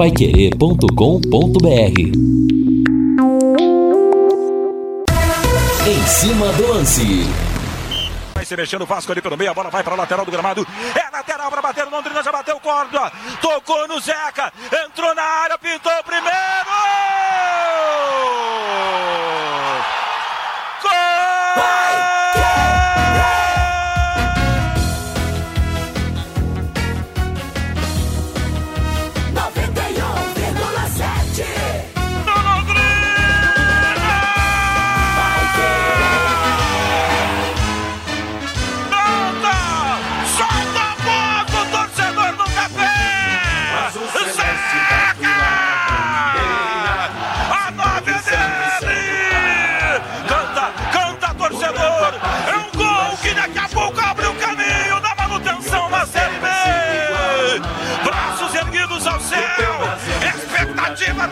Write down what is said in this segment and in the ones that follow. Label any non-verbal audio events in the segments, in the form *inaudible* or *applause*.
paiquerê.com.br Em cima do lance. Vai se mexendo o Vasco ali pelo meio, a bola vai para a lateral do gramado. É lateral para bater, o Londrina já bateu corda. Tocou no Zeca, entrou na área, pintou o primeiro!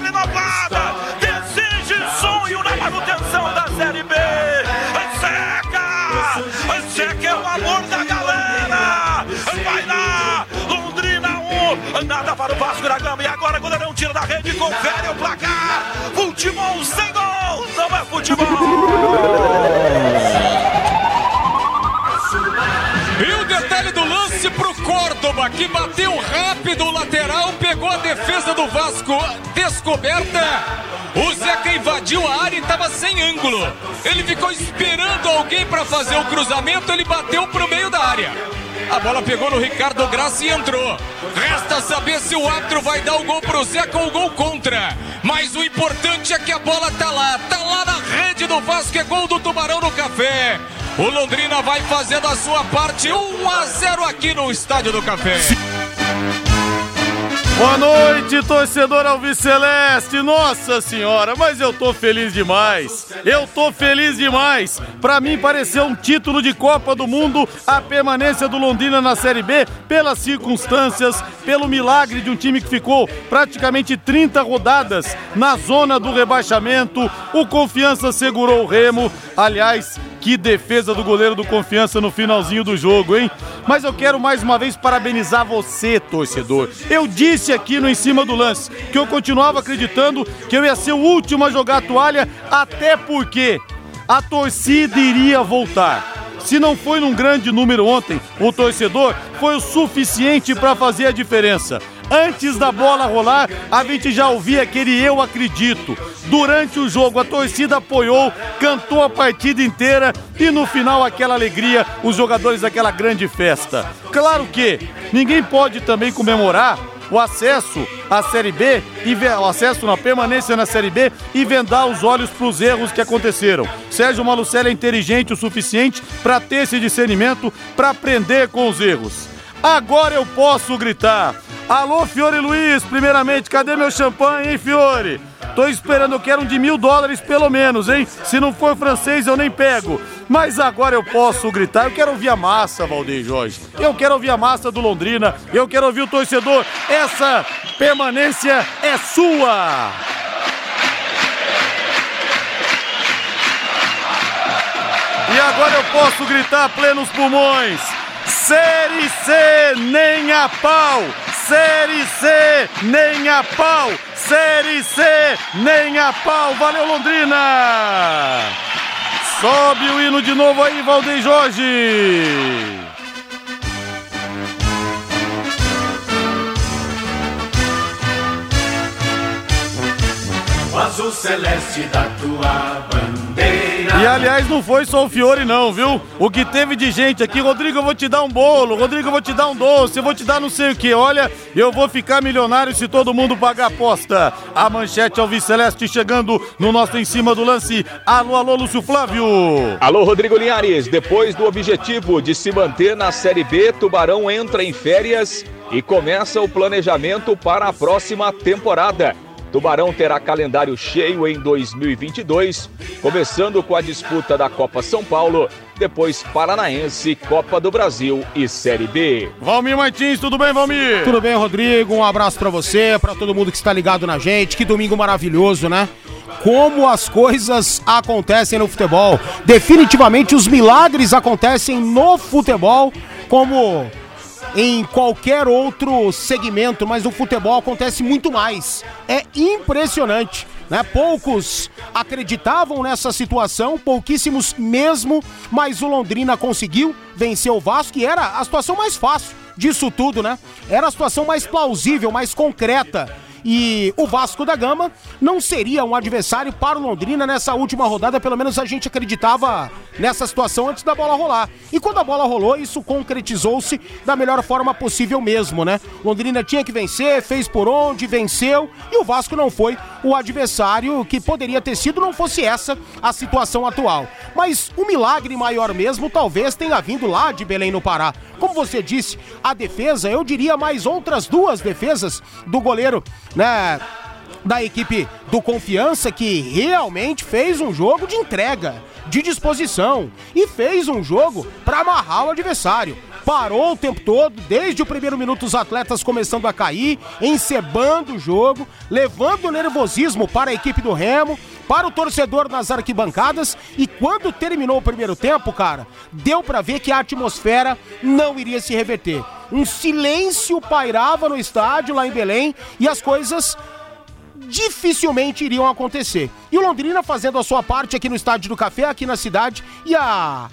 Renovada, desejo e sonho na manutenção da Série B. Seca! Seca é o amor da galera! Vai lá! Londrina 1, um, nada para o Vasco da Gama. E agora, goleirão tira da rede, confere o placar. Futebol sem gol, não é futebol! Córdoba, que bateu rápido o lateral, pegou a defesa do Vasco descoberta. O Zeca invadiu a área e estava sem ângulo. Ele ficou esperando alguém para fazer o cruzamento, ele bateu pro meio da área. A bola pegou no Ricardo Graça e entrou. Resta saber se o árbitro vai dar o gol pro Zeca ou o gol contra. Mas o importante é que a bola tá lá, tá lá na rede do Vasco, é gol do Tubarão no Café. O Londrina vai fazendo a sua parte 1 a 0 aqui no Estádio do Café. Boa noite, torcedor Alviceleste. Nossa senhora, mas eu tô feliz demais. Eu tô feliz demais. Para mim pareceu um título de Copa do Mundo a permanência do Londrina na Série B pelas circunstâncias, pelo milagre de um time que ficou praticamente 30 rodadas na zona do rebaixamento. O Confiança segurou o remo. Aliás, que defesa do goleiro do Confiança no finalzinho do jogo, hein? Mas eu quero mais uma vez parabenizar você, torcedor. Eu disse aqui no em cima do lance que eu continuava acreditando que eu ia ser o último a jogar a toalha, até porque a torcida iria voltar. Se não foi num grande número ontem, o torcedor foi o suficiente para fazer a diferença. Antes da bola rolar, a gente já ouvia aquele eu acredito. Durante o jogo, a torcida apoiou, cantou a partida inteira e no final aquela alegria, os jogadores daquela grande festa. Claro que ninguém pode também comemorar o acesso à Série B e o acesso na permanência na Série B e vendar os olhos para os erros que aconteceram. Sérgio Malucelli é inteligente o suficiente para ter esse discernimento para aprender com os erros. Agora eu posso gritar. Alô, Fiore Luiz, primeiramente, cadê meu champanhe, hein, Fiore? Tô esperando, eu quero um de mil dólares pelo menos, hein? Se não for francês, eu nem pego. Mas agora eu posso gritar, eu quero ouvir a massa, Valdeir Jorge. Eu quero ouvir a massa do Londrina, eu quero ouvir o torcedor. Essa permanência é sua! E agora eu posso gritar plenos pulmões. Série C, nem a pau! Série C, nem a pau! Série C, nem a pau! Valeu, Londrina! Sobe o hino de novo aí, Valdeir Jorge! O azul celeste da tua bandeira. E aliás, não foi só o Fiore, não, viu? O que teve de gente aqui, Rodrigo, eu vou te dar um bolo, Rodrigo, eu vou te dar um doce, eu vou te dar não sei o que. Olha, eu vou ficar milionário se todo mundo pagar aposta. A manchete Alves Celeste chegando no nosso em cima do lance. Alô, alô, Lúcio Flávio. Alô, Rodrigo Linhares. Depois do objetivo de se manter na Série B, Tubarão entra em férias e começa o planejamento para a próxima temporada. Tubarão terá calendário cheio em 2022, começando com a disputa da Copa São Paulo, depois Paranaense, Copa do Brasil e Série B. Valmir Martins, tudo bem, Valmir? Tudo bem, Rodrigo? Um abraço para você, para todo mundo que está ligado na gente. Que domingo maravilhoso, né? Como as coisas acontecem no futebol. Definitivamente os milagres acontecem no futebol, como em qualquer outro segmento, mas no futebol acontece muito mais. É impressionante. Né? Poucos acreditavam nessa situação, pouquíssimos mesmo, mas o Londrina conseguiu vencer o Vasco e era a situação mais fácil disso tudo, né? Era a situação mais plausível, mais concreta e o Vasco da Gama não seria um adversário para o Londrina nessa última rodada, pelo menos a gente acreditava nessa situação antes da bola rolar. E quando a bola rolou, isso concretizou-se da melhor forma possível mesmo, né? Londrina tinha que vencer, fez por onde, venceu, e o Vasco não foi o adversário que poderia ter sido, não fosse essa a situação atual. Mas o milagre maior mesmo talvez tenha vindo lá de Belém no Pará. Como você disse, a defesa, eu diria mais outras duas defesas do goleiro, né? Da equipe do Confiança, que realmente fez um jogo de entrega, de disposição e fez um jogo para amarrar o adversário parou o tempo todo, desde o primeiro minuto os atletas começando a cair, encebando o jogo, levando o nervosismo para a equipe do Remo, para o torcedor nas arquibancadas e quando terminou o primeiro tempo, cara, deu para ver que a atmosfera não iria se reverter. Um silêncio pairava no estádio lá em Belém e as coisas dificilmente iriam acontecer. E o Londrina fazendo a sua parte aqui no Estádio do Café, aqui na cidade, e a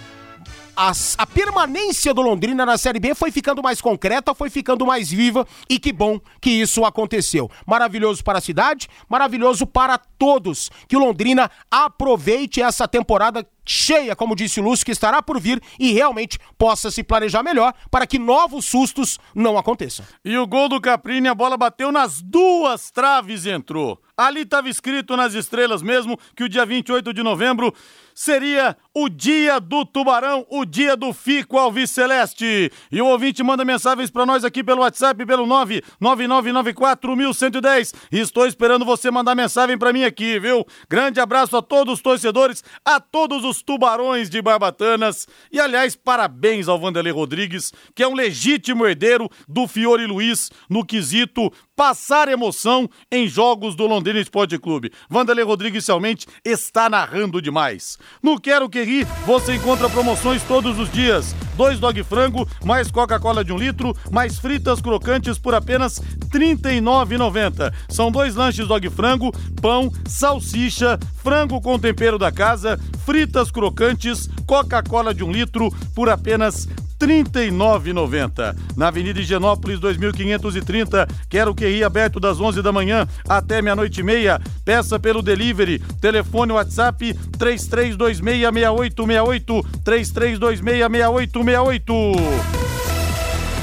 a, permanência do Londrina na Série B foi ficando mais concreta, foi ficando mais viva e que bom que isso aconteceu. Maravilhoso para a cidade, maravilhoso para todos. Que o Londrina aproveite essa temporada cheia, como disse o Lúcio, que estará por vir e realmente possa se planejar melhor para que novos sustos não aconteçam. E o gol do Caprini, a bola bateu nas duas traves e entrou. Ali estava escrito nas estrelas mesmo que o dia 28 de novembro seria o dia do Tubarão, o dia do Fico Alves Celeste. E o ouvinte manda mensagens para nós aqui pelo WhatsApp, pelo 999941110. Estou esperando você mandar mensagem para mim aqui, viu? Grande abraço a todos os torcedores, a todos os tubarões de Barbatanas. E, aliás, parabéns ao Vanderlei Rodrigues, que é um legítimo herdeiro do Fiore Luiz no quesito passar emoção em jogos do Londrina Esporte Clube. Vanderlei Rodrigues realmente está narrando demais. No Quero Que Ri, você encontra promoções todos os dias. Dois dog frango, mais Coca-Cola de um litro, mais fritas crocantes por apenas R$ 39,90. São dois lanches dog frango, pão, salsicha, frango com tempero da casa, fritas crocantes, Coca-Cola de um litro por apenas R$ 39,90. Na Avenida Higienópolis 2530, quero que ria aberto das 11 da manhã até meia-noite e meia. Peça pelo delivery. Telefone WhatsApp 33266868 33266868.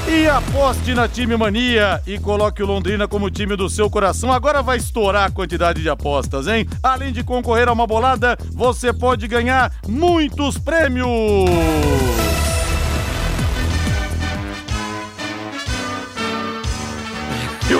E aposte na Time Mania e coloque o Londrina como time do seu coração. Agora vai estourar a quantidade de apostas, hein? Além de concorrer a uma bolada, você pode ganhar muitos prêmios.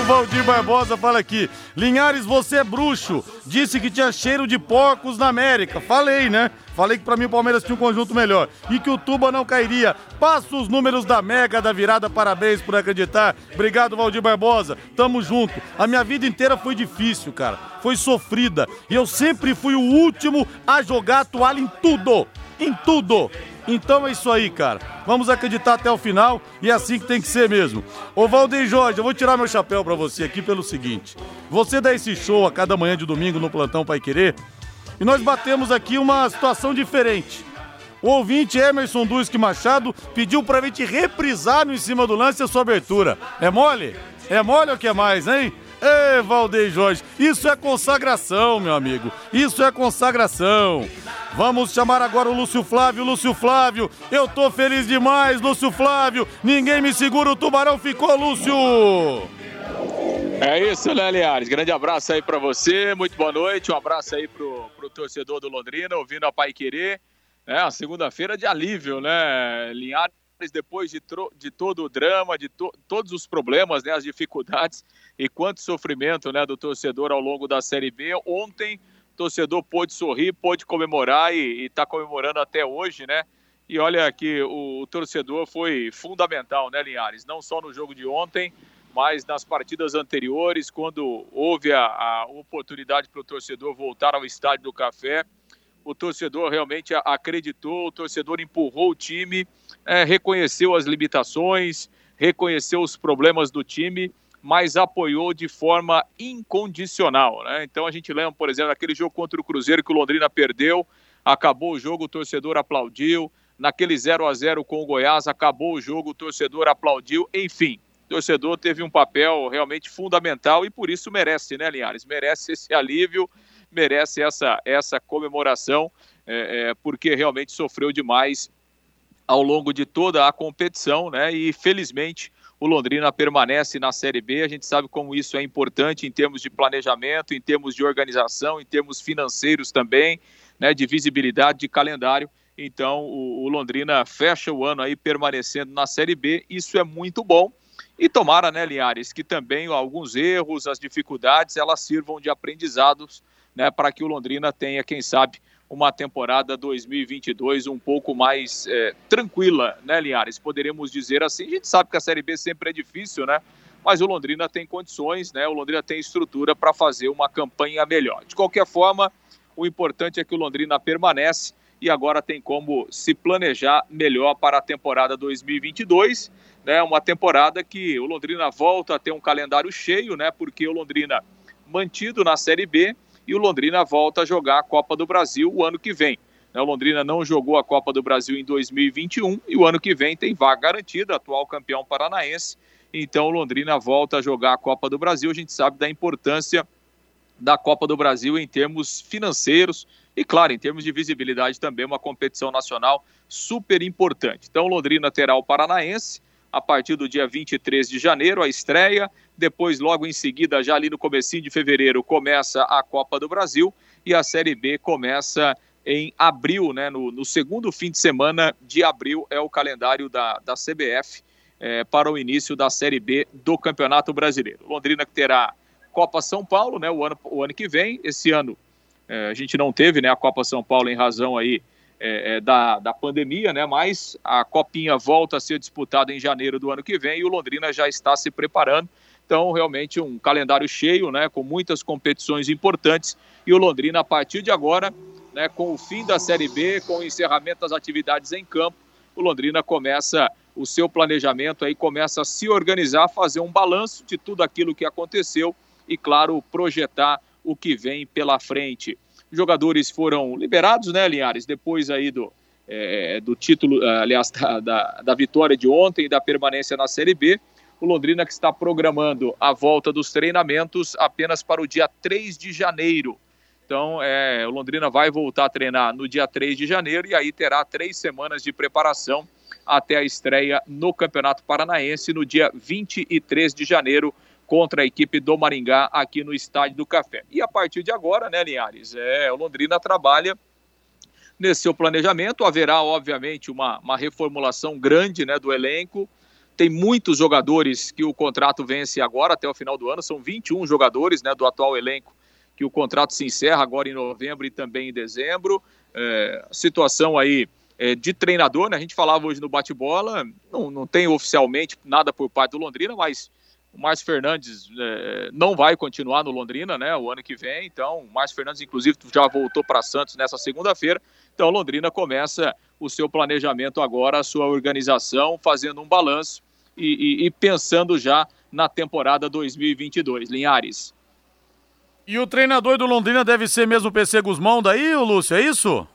Valdir Barbosa fala aqui: Linhares, você é bruxo. Disse que tinha cheiro de porcos na América. Falei, né? Falei que pra mim o Palmeiras tinha um conjunto melhor. E que o Tuba não cairia. Passa os números da Mega da virada. Parabéns por acreditar. Obrigado, Valdir Barbosa. Tamo junto. A minha vida inteira foi difícil, cara. Foi sofrida. E eu sempre fui o último a jogar toalha em tudo. Em tudo. Então é isso aí, cara. Vamos acreditar até o final e é assim que tem que ser mesmo. Ô Valdeir Jorge, eu vou tirar meu chapéu para você aqui pelo seguinte. Você dá esse show a cada manhã de domingo no Plantão Pai Querer e nós batemos aqui uma situação diferente. O ouvinte Emerson Duski Machado pediu pra gente reprisar no Em Cima do Lance a sua abertura. É mole? É mole ou que é mais, hein? Ê, Valdeir Jorge, isso é consagração, meu amigo. Isso é consagração. Vamos chamar agora o Lúcio Flávio. Lúcio Flávio, eu tô feliz demais, Lúcio Flávio. Ninguém me segura, o tubarão ficou, Lúcio. É isso, né, Linhares? Grande abraço aí para você, muito boa noite. Um abraço aí pro, pro torcedor do Londrina, ouvindo a Pai Querer. É, segunda-feira de alívio, né, Linhares? Depois de, de todo o drama, de to todos os problemas, né, as dificuldades *laughs* e quanto sofrimento né, do torcedor ao longo da Série B. Ontem, o torcedor pôde sorrir, pôde comemorar e está comemorando até hoje, né? E olha que o, o torcedor foi fundamental, né, Linhares? Não só no jogo de ontem, mas nas partidas anteriores, quando houve a, a oportunidade para o torcedor voltar ao estádio do Café, o torcedor realmente acreditou, o torcedor empurrou o time, é, reconheceu as limitações, reconheceu os problemas do time, mas apoiou de forma incondicional. Né? Então a gente lembra, por exemplo, aquele jogo contra o Cruzeiro que o Londrina perdeu, acabou o jogo, o torcedor aplaudiu. Naquele 0 a 0 com o Goiás, acabou o jogo, o torcedor aplaudiu. Enfim, o torcedor teve um papel realmente fundamental e por isso merece, né, Linhares? Merece esse alívio, merece essa, essa comemoração, é, é, porque realmente sofreu demais ao longo de toda a competição, né? E felizmente o Londrina permanece na Série B. A gente sabe como isso é importante em termos de planejamento, em termos de organização, em termos financeiros também, né? De visibilidade, de calendário. Então o, o Londrina fecha o ano aí permanecendo na Série B. Isso é muito bom. E tomara, né, Linhares, que também alguns erros, as dificuldades, elas sirvam de aprendizados, né, para que o Londrina tenha, quem sabe, uma temporada 2022 um pouco mais é, tranquila, né, Linhares? Poderíamos dizer assim. A gente sabe que a Série B sempre é difícil, né? Mas o Londrina tem condições, né? O Londrina tem estrutura para fazer uma campanha melhor. De qualquer forma, o importante é que o Londrina permanece e agora tem como se planejar melhor para a temporada 2022, né? Uma temporada que o Londrina volta a ter um calendário cheio, né? Porque o Londrina mantido na Série B e o Londrina volta a jogar a Copa do Brasil o ano que vem. Né, o Londrina não jogou a Copa do Brasil em 2021 e o ano que vem tem vaga garantida, atual campeão paranaense. Então o Londrina volta a jogar a Copa do Brasil. A gente sabe da importância da Copa do Brasil em termos financeiros e, claro, em termos de visibilidade também, uma competição nacional super importante. Então, Londrina terá o Paranaense a partir do dia 23 de janeiro, a estreia. Depois, logo em seguida, já ali no comecinho de fevereiro, começa a Copa do Brasil e a Série B começa em abril, né? No, no segundo fim de semana de abril é o calendário da, da CBF é, para o início da Série B do Campeonato Brasileiro. Londrina que terá Copa São Paulo, né? O ano, o ano que vem. Esse ano é, a gente não teve, né? A Copa São Paulo em razão aí é, é, da, da pandemia, né? Mas a Copinha volta a ser disputada em janeiro do ano que vem e o Londrina já está se preparando. Então, realmente, um calendário cheio, né? Com muitas competições importantes. E o Londrina, a partir de agora, né? Com o fim da Série B, com o encerramento das atividades em campo, o Londrina começa o seu planejamento aí, começa a se organizar, fazer um balanço de tudo aquilo que aconteceu e, claro, projetar o que vem pela frente jogadores foram liberados, né, Linhares, depois aí do, é, do título, é, aliás, da, da, da, vitória de ontem e da permanência na Série B. O Londrina que está programando a volta dos treinamentos apenas para o dia 3 de janeiro. Então, é, o Londrina vai voltar a treinar no dia 3 de janeiro e aí terá três semanas de preparação até a estreia no Campeonato Paranaense no dia 23 de janeiro, contra a equipe do Maringá aqui no Estádio do Café. E a partir de agora, né, Linhares, é, o Londrina trabalha nesse seu planejamento. Haverá, obviamente, uma, uma reformulação grande né, do elenco. Tem muitos jogadores que o contrato vence agora, até o final do ano. São 21 jogadores né, do atual elenco que o contrato se encerra agora em novembro e também em dezembro. É, situação aí é, de treinador, né? A gente falava hoje no bate-bola, não, não tem oficialmente nada por parte do Londrina, mas o Márcio Fernandes é, não vai continuar no Londrina, né, o ano que vem. Então, o Márcio Fernandes, inclusive, já voltou para Santos nessa segunda-feira. Então, Londrina começa o seu planejamento agora, a sua organização, fazendo um balanço e, e, e pensando já na temporada 2022. Linhares. E o treinador do Londrina deve ser mesmo o PC Guzmão daí, Lúcio, é isso?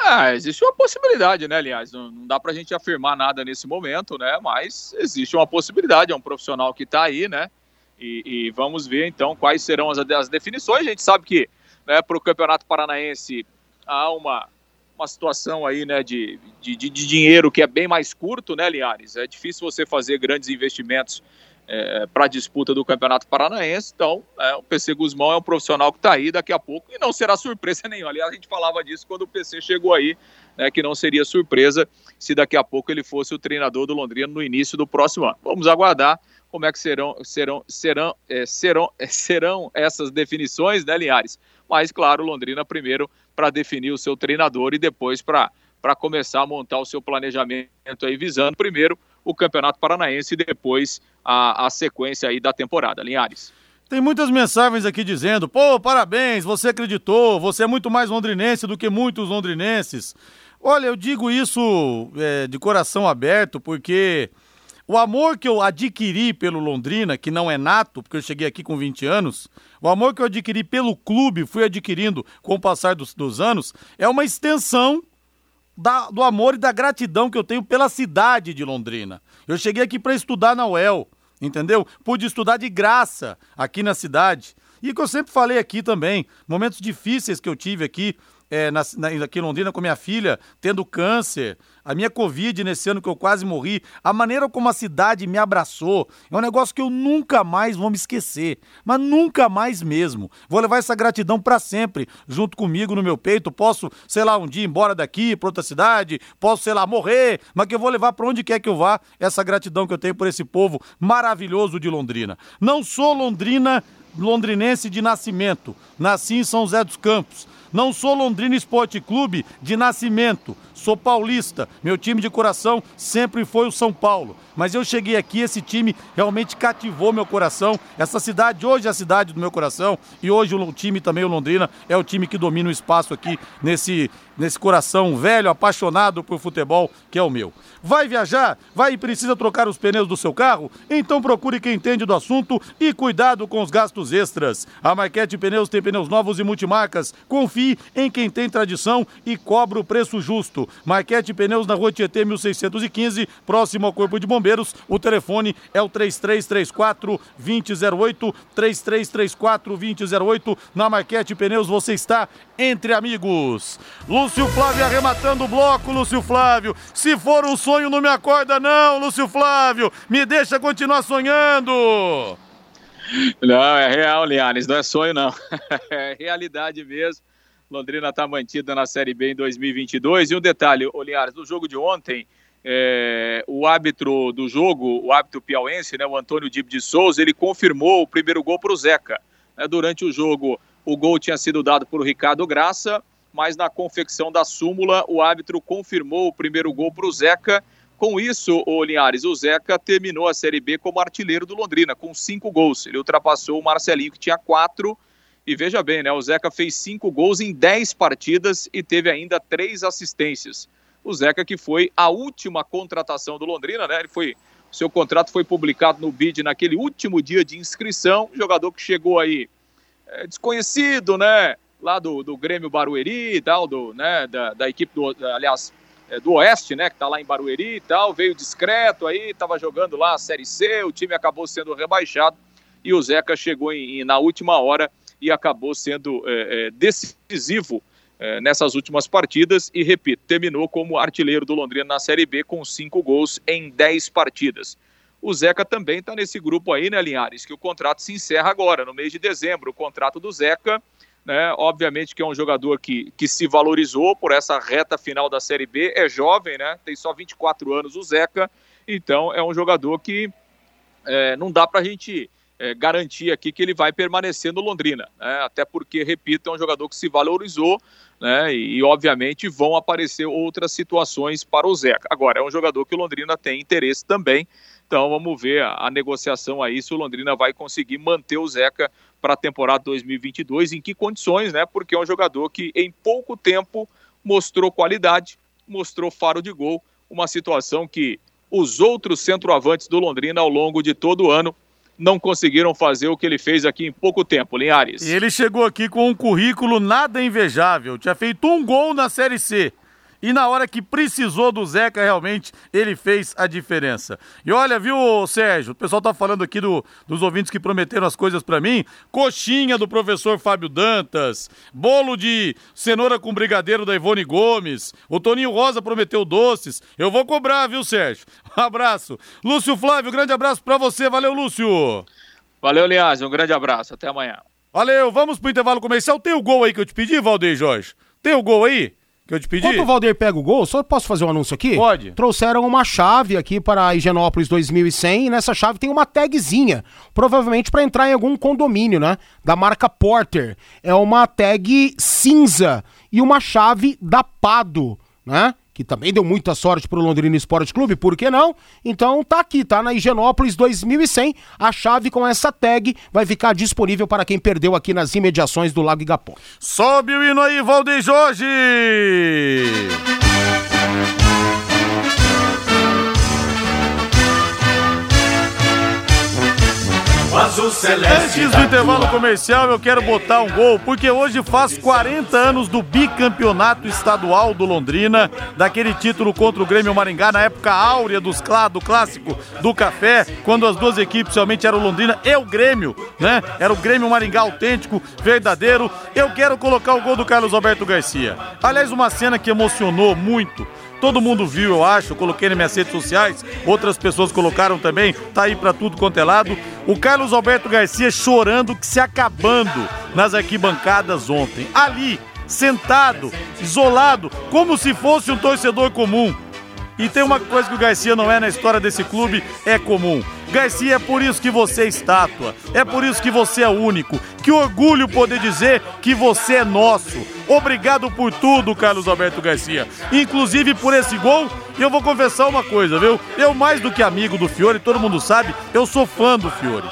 Ah, existe uma possibilidade, né, aliás, não, não dá pra gente afirmar nada nesse momento, né, mas existe uma possibilidade, é um profissional que tá aí, né, e, e vamos ver então quais serão as, as definições, a gente sabe que, né, pro Campeonato Paranaense há uma, uma situação aí, né, de, de, de dinheiro que é bem mais curto, né, Liares, é difícil você fazer grandes investimentos é, para a disputa do Campeonato Paranaense. Então, é, o PC Guzmão é um profissional que está aí daqui a pouco e não será surpresa *laughs* nenhuma. Aliás, a gente falava disso quando o PC chegou aí, né, que não seria surpresa se daqui a pouco ele fosse o treinador do Londrina no início do próximo ano. Vamos aguardar como é que serão serão serão é, serão é, serão essas definições, né, Linhares? Mas claro, Londrina primeiro para definir o seu treinador e depois para para começar a montar o seu planejamento aí visando primeiro o Campeonato Paranaense e depois a, a sequência aí da temporada. Linhares. Tem muitas mensagens aqui dizendo: pô, parabéns, você acreditou, você é muito mais londrinense do que muitos londrinenses. Olha, eu digo isso é, de coração aberto porque O amor que eu adquiri pelo Londrina, que não é nato, porque eu cheguei aqui com 20 anos, o amor que eu adquiri pelo clube, fui adquirindo com o passar dos, dos anos, é uma extensão da, do amor e da gratidão que eu tenho pela cidade de Londrina. Eu cheguei aqui para estudar na UEL, entendeu? Pude estudar de graça aqui na cidade. E que eu sempre falei aqui também, momentos difíceis que eu tive aqui, é, na, na, aqui em Londrina com minha filha, tendo câncer, a minha Covid nesse ano que eu quase morri, a maneira como a cidade me abraçou, é um negócio que eu nunca mais vou me esquecer, mas nunca mais mesmo. Vou levar essa gratidão para sempre, junto comigo no meu peito. Posso, sei lá, um dia ir embora daqui para outra cidade, posso, sei lá, morrer, mas que eu vou levar para onde quer que eu vá essa gratidão que eu tenho por esse povo maravilhoso de Londrina. Não sou londrina londrinense de nascimento, nasci em São José dos Campos não sou Londrina Esporte Clube de nascimento, sou paulista. Meu time de coração sempre foi o São Paulo. Mas eu cheguei aqui, esse time realmente cativou meu coração. Essa cidade hoje é a cidade do meu coração e hoje o time também, o Londrina, é o time que domina o espaço aqui nesse, nesse coração velho, apaixonado por futebol que é o meu. Vai viajar? Vai e precisa trocar os pneus do seu carro? Então procure quem entende do assunto e cuidado com os gastos extras. A Marquete Pneus tem pneus novos e multimarcas. Confie em quem tem tradição e cobra o preço justo. Marquete Pneus na Rua Tietê 1615, próximo ao Corpo de Bombeiros. O telefone é o 3334 2008, 3334 2008. Na Marquete Pneus você está entre amigos. Lúcio Flávio arrematando o bloco, Lúcio Flávio. Se for um sonho, não me acorda não, Lúcio Flávio. Me deixa continuar sonhando. Não, é real, Lianes, não é sonho não. *laughs* é realidade mesmo. Londrina está mantida na Série B em 2022. E um detalhe, Linhares, no jogo de ontem, é, o árbitro do jogo, o árbitro piauense, né, o Antônio Dib de Souza, ele confirmou o primeiro gol para o Zeca. Né, durante o jogo, o gol tinha sido dado por Ricardo Graça, mas na confecção da súmula, o árbitro confirmou o primeiro gol para o Zeca. Com isso, o Linhares, o Zeca terminou a Série B como artilheiro do Londrina, com cinco gols. Ele ultrapassou o Marcelinho, que tinha quatro, e veja bem, né? O Zeca fez cinco gols em dez partidas e teve ainda três assistências. O Zeca, que foi a última contratação do Londrina, né? Ele foi. Seu contrato foi publicado no BID naquele último dia de inscrição. Jogador que chegou aí é, desconhecido, né? Lá do, do Grêmio Barueri e tal, do, né? da, da equipe do. Aliás, é, do Oeste, né? Que tá lá em Barueri e tal. Veio discreto aí, tava jogando lá a Série C. O time acabou sendo rebaixado. E o Zeca chegou em, em na última hora e acabou sendo é, é, decisivo é, nessas últimas partidas e, repito, terminou como artilheiro do Londrina na Série B com cinco gols em dez partidas. O Zeca também está nesse grupo aí, né, Linhares? Que o contrato se encerra agora, no mês de dezembro. O contrato do Zeca, né? Obviamente que é um jogador que, que se valorizou por essa reta final da Série B. É jovem, né? Tem só 24 anos o Zeca. Então é um jogador que é, não dá para a gente é, garantir aqui que ele vai permanecer no Londrina, né? até porque, repito, é um jogador que se valorizou né? e, obviamente, vão aparecer outras situações para o Zeca. Agora, é um jogador que o Londrina tem interesse também, então vamos ver a, a negociação aí, se o Londrina vai conseguir manter o Zeca para a temporada 2022, em que condições, né? Porque é um jogador que em pouco tempo mostrou qualidade, mostrou faro de gol, uma situação que os outros centroavantes do Londrina ao longo de todo o ano não conseguiram fazer o que ele fez aqui em pouco tempo, Linhares. E ele chegou aqui com um currículo nada invejável. Tinha feito um gol na Série C. E na hora que precisou do Zeca, realmente, ele fez a diferença. E olha, viu, Sérgio, o pessoal tá falando aqui do, dos ouvintes que prometeram as coisas para mim. Coxinha do professor Fábio Dantas, bolo de cenoura com brigadeiro da Ivone Gomes, o Toninho Rosa prometeu doces. Eu vou cobrar, viu, Sérgio? Um *laughs* abraço. Lúcio Flávio, grande abraço para você. Valeu, Lúcio. Valeu, Linhares. Um grande abraço. Até amanhã. Valeu. Vamos pro intervalo comercial. Tem o gol aí que eu te pedi, Valdeir Jorge? Tem o gol aí? Que eu te pedi? Enquanto o Valdeir pega o gol, só posso fazer um anúncio aqui? Pode. Trouxeram uma chave aqui para a Higienópolis 2100 e nessa chave tem uma tagzinha, provavelmente para entrar em algum condomínio, né? Da marca Porter. É uma tag cinza e uma chave da Pado, né? Que também deu muita sorte pro Londrina Esporte Clube, por que não? Então tá aqui, tá na Higienópolis 2100, a chave com essa tag vai ficar disponível para quem perdeu aqui nas imediações do Lago Igapó. Sobe o hino aí, Valdeir Jorge! Azul celeste Antes do intervalo comercial, eu quero botar um gol, porque hoje faz 40 anos do bicampeonato estadual do Londrina, daquele título contra o Grêmio Maringá, na época áurea dos, do clássico do café, quando as duas equipes realmente eram Londrina e o Grêmio, né? Era o Grêmio Maringá autêntico, verdadeiro. Eu quero colocar o gol do Carlos Alberto Garcia. Aliás, uma cena que emocionou muito Todo mundo viu, eu acho, coloquei nas minhas redes sociais, outras pessoas colocaram também, tá aí para tudo quanto é lado. O Carlos Alberto Garcia chorando, que se acabando nas arquibancadas ontem. Ali, sentado, isolado, como se fosse um torcedor comum. E tem uma coisa que o Garcia não é na história desse clube, é comum. Garcia, é por isso que você é estátua, é por isso que você é único. Que orgulho poder dizer que você é nosso. Obrigado por tudo, Carlos Alberto Garcia. Inclusive por esse gol. E eu vou confessar uma coisa, viu? Eu, mais do que amigo do Fiore, todo mundo sabe, eu sou fã do Fiore.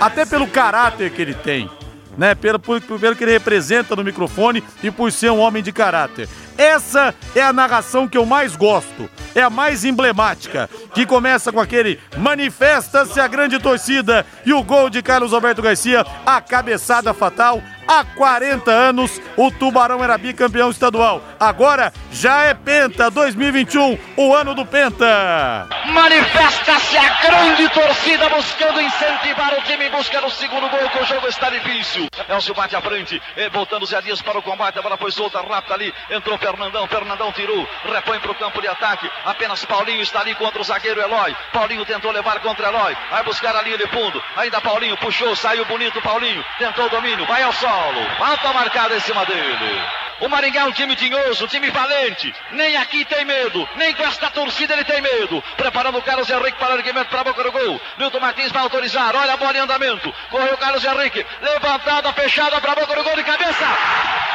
Até pelo caráter que ele tem né? Pelo, pelo que ele representa no microfone e por ser um homem de caráter. Essa é a narração que eu mais gosto, é a mais emblemática, que começa com aquele manifesta-se a grande torcida e o gol de Carlos Alberto Garcia, a cabeçada fatal. Há 40 anos o Tubarão era bicampeão estadual. Agora já é Penta 2021, o ano do Penta. Manifesta-se a grande torcida buscando incentivar o time em busca do segundo gol, que o jogo está difícil. Elcio bate à frente, voltando Zé Dias para o combate, a bola foi solta rápida ali, entrou Fernandão, Fernandão tirou, repõe para o campo de ataque. Apenas Paulinho está ali contra o zagueiro Eloy. Paulinho tentou levar contra Eloy, vai buscar a linha de fundo. Ainda Paulinho puxou, saiu bonito Paulinho, tentou o domínio, vai ao solo. Falta marcada em cima dele. O Maringá é um time tinhoso, um time valente. Nem aqui tem medo, nem com esta torcida ele tem medo. Preparando o Carlos Henrique para o erguimento para a boca do gol. Milton Martins vai autorizar. Olha a bola em andamento. Correu o Carlos Henrique. Levantada, fechada para a boca do gol de cabeça.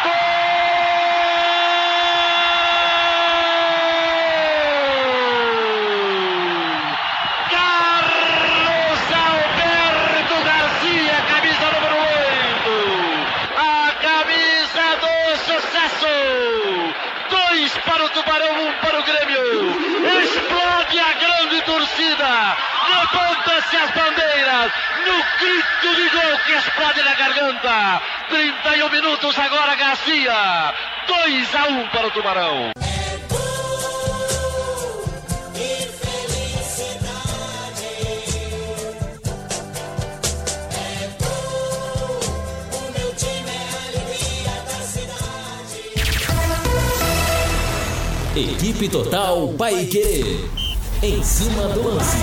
Gol! Para o Tubarão, um para o Grêmio. Explode a grande torcida. Levanta-se as bandeiras. No grito de gol que explode na garganta. 31 minutos agora, Garcia. 2 a 1 para o Tubarão. Equipe Total Paique. Em cima do lance.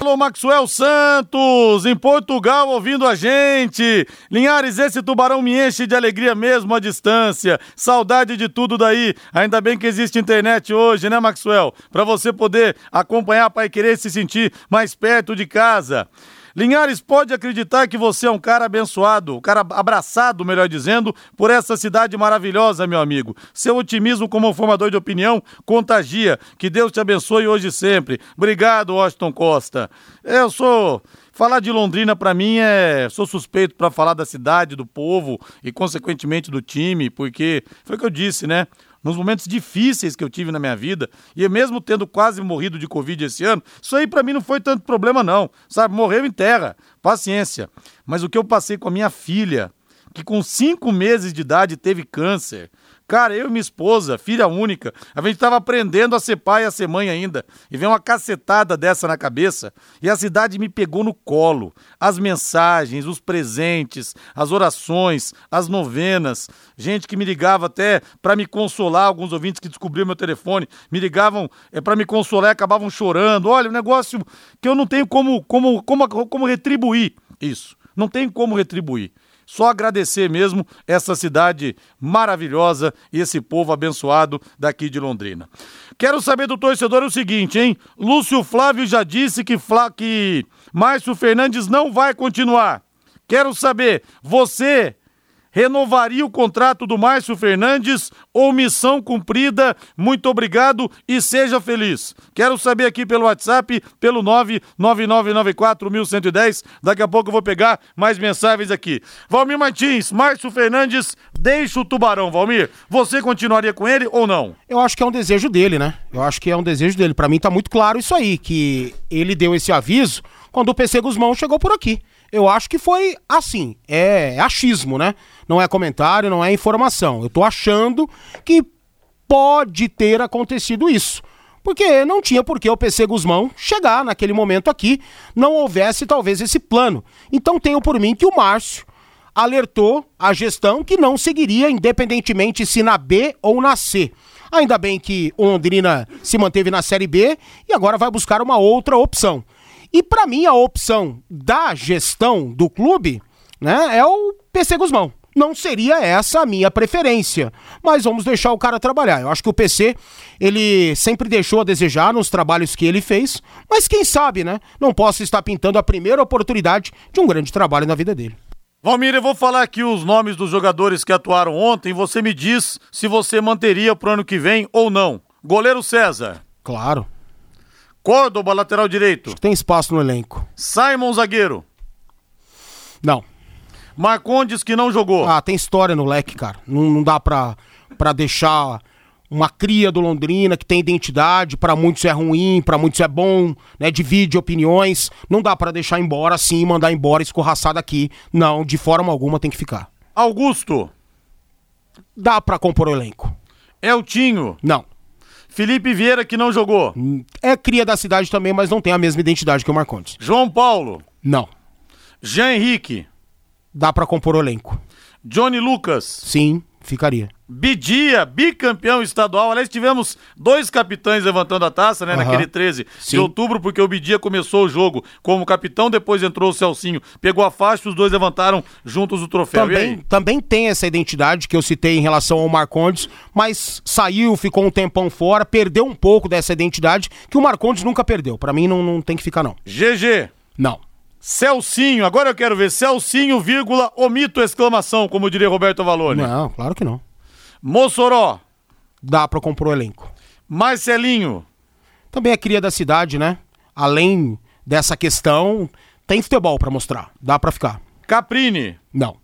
Alô, Maxwell Santos, em Portugal, ouvindo a gente. Linhares, esse tubarão me enche de alegria mesmo à distância. Saudade de tudo daí. Ainda bem que existe internet hoje, né, Maxwell? Para você poder acompanhar a Pai Querer e se sentir mais perto de casa. Linhares pode acreditar que você é um cara abençoado, um cara abraçado, melhor dizendo, por essa cidade maravilhosa, meu amigo. Seu otimismo como formador de opinião contagia. Que Deus te abençoe hoje e sempre. Obrigado, Washington Costa. Eu sou Falar de Londrina para mim é. Sou suspeito para falar da cidade, do povo e, consequentemente, do time, porque foi o que eu disse, né? Nos momentos difíceis que eu tive na minha vida, e mesmo tendo quase morrido de Covid esse ano, isso aí para mim não foi tanto problema, não. Sabe, morreu em terra, paciência. Mas o que eu passei com a minha filha, que com cinco meses de idade teve câncer, Cara, eu e minha esposa, filha única, a gente estava aprendendo a ser pai e a ser mãe ainda. E vem uma cacetada dessa na cabeça e a cidade me pegou no colo. As mensagens, os presentes, as orações, as novenas. Gente que me ligava até para me consolar, alguns ouvintes que descobriram meu telefone, me ligavam é, para me consolar e acabavam chorando. Olha, um negócio que eu não tenho como, como, como, como retribuir isso. Não tenho como retribuir. Só agradecer mesmo essa cidade maravilhosa e esse povo abençoado daqui de Londrina. Quero saber do torcedor o seguinte, hein? Lúcio Flávio já disse que, Flá, que Márcio Fernandes não vai continuar. Quero saber, você renovaria o contrato do Márcio Fernandes ou missão cumprida? Muito obrigado e seja feliz. Quero saber aqui pelo WhatsApp, pelo 999941110. Daqui a pouco eu vou pegar mais mensagens aqui. Valmir Martins, Márcio Fernandes, deixa o Tubarão, Valmir. Você continuaria com ele ou não? Eu acho que é um desejo dele, né? Eu acho que é um desejo dele. Para mim tá muito claro isso aí, que ele deu esse aviso quando o PC Guzmão chegou por aqui. Eu acho que foi assim, é, é achismo, né? Não é comentário, não é informação. Eu tô achando que pode ter acontecido isso. Porque não tinha por que o PC Guzmão chegar naquele momento aqui, não houvesse talvez esse plano. Então tenho por mim que o Márcio alertou a gestão que não seguiria, independentemente se na B ou na C. Ainda bem que o Londrina se manteve na Série B e agora vai buscar uma outra opção. E para mim a opção da gestão do clube, né, é o PC Guzmão. Não seria essa a minha preferência, mas vamos deixar o cara trabalhar. Eu acho que o PC, ele sempre deixou a desejar nos trabalhos que ele fez, mas quem sabe, né? Não posso estar pintando a primeira oportunidade de um grande trabalho na vida dele. Valmir, eu vou falar aqui os nomes dos jogadores que atuaram ontem. Você me diz se você manteria pro ano que vem ou não. Goleiro César. Claro. Córdoba, lateral direito. Tem espaço no elenco. Simon, zagueiro. Não. Marcondes, que não jogou. Ah, tem história no leque, cara. Não, não dá pra, pra deixar uma cria do Londrina que tem identidade, para muitos é ruim, para muitos é bom, né? Divide opiniões. Não dá para deixar embora assim, mandar embora escorraçado aqui. Não, de forma alguma tem que ficar. Augusto. Dá para compor o elenco. Eltinho. Não. Felipe Vieira, que não jogou. É cria da cidade também, mas não tem a mesma identidade que o Marcondes. João Paulo. Não. Jean Henrique. Dá para compor o elenco. Johnny Lucas. Sim, ficaria. Bidia, bicampeão estadual. Aliás, tivemos dois capitães levantando a taça, né? Aham. Naquele 13 Sim. de outubro, porque o Bidia começou o jogo como capitão, depois entrou o Celcinho, pegou a faixa e os dois levantaram juntos o troféu. Também, também tem essa identidade que eu citei em relação ao Marcondes, mas saiu, ficou um tempão fora, perdeu um pouco dessa identidade que o Marcondes nunca perdeu. Pra mim não, não tem que ficar, não. GG. Não. Celcinho, agora eu quero ver Celcinho, vírgula, omito exclamação, como diria Roberto Valone. Não, claro que não. Mossoró, Dá pra compor o elenco. Marcelinho, Também é cria da cidade, né? Além dessa questão, tem futebol pra mostrar. Dá pra ficar. Caprini, Não.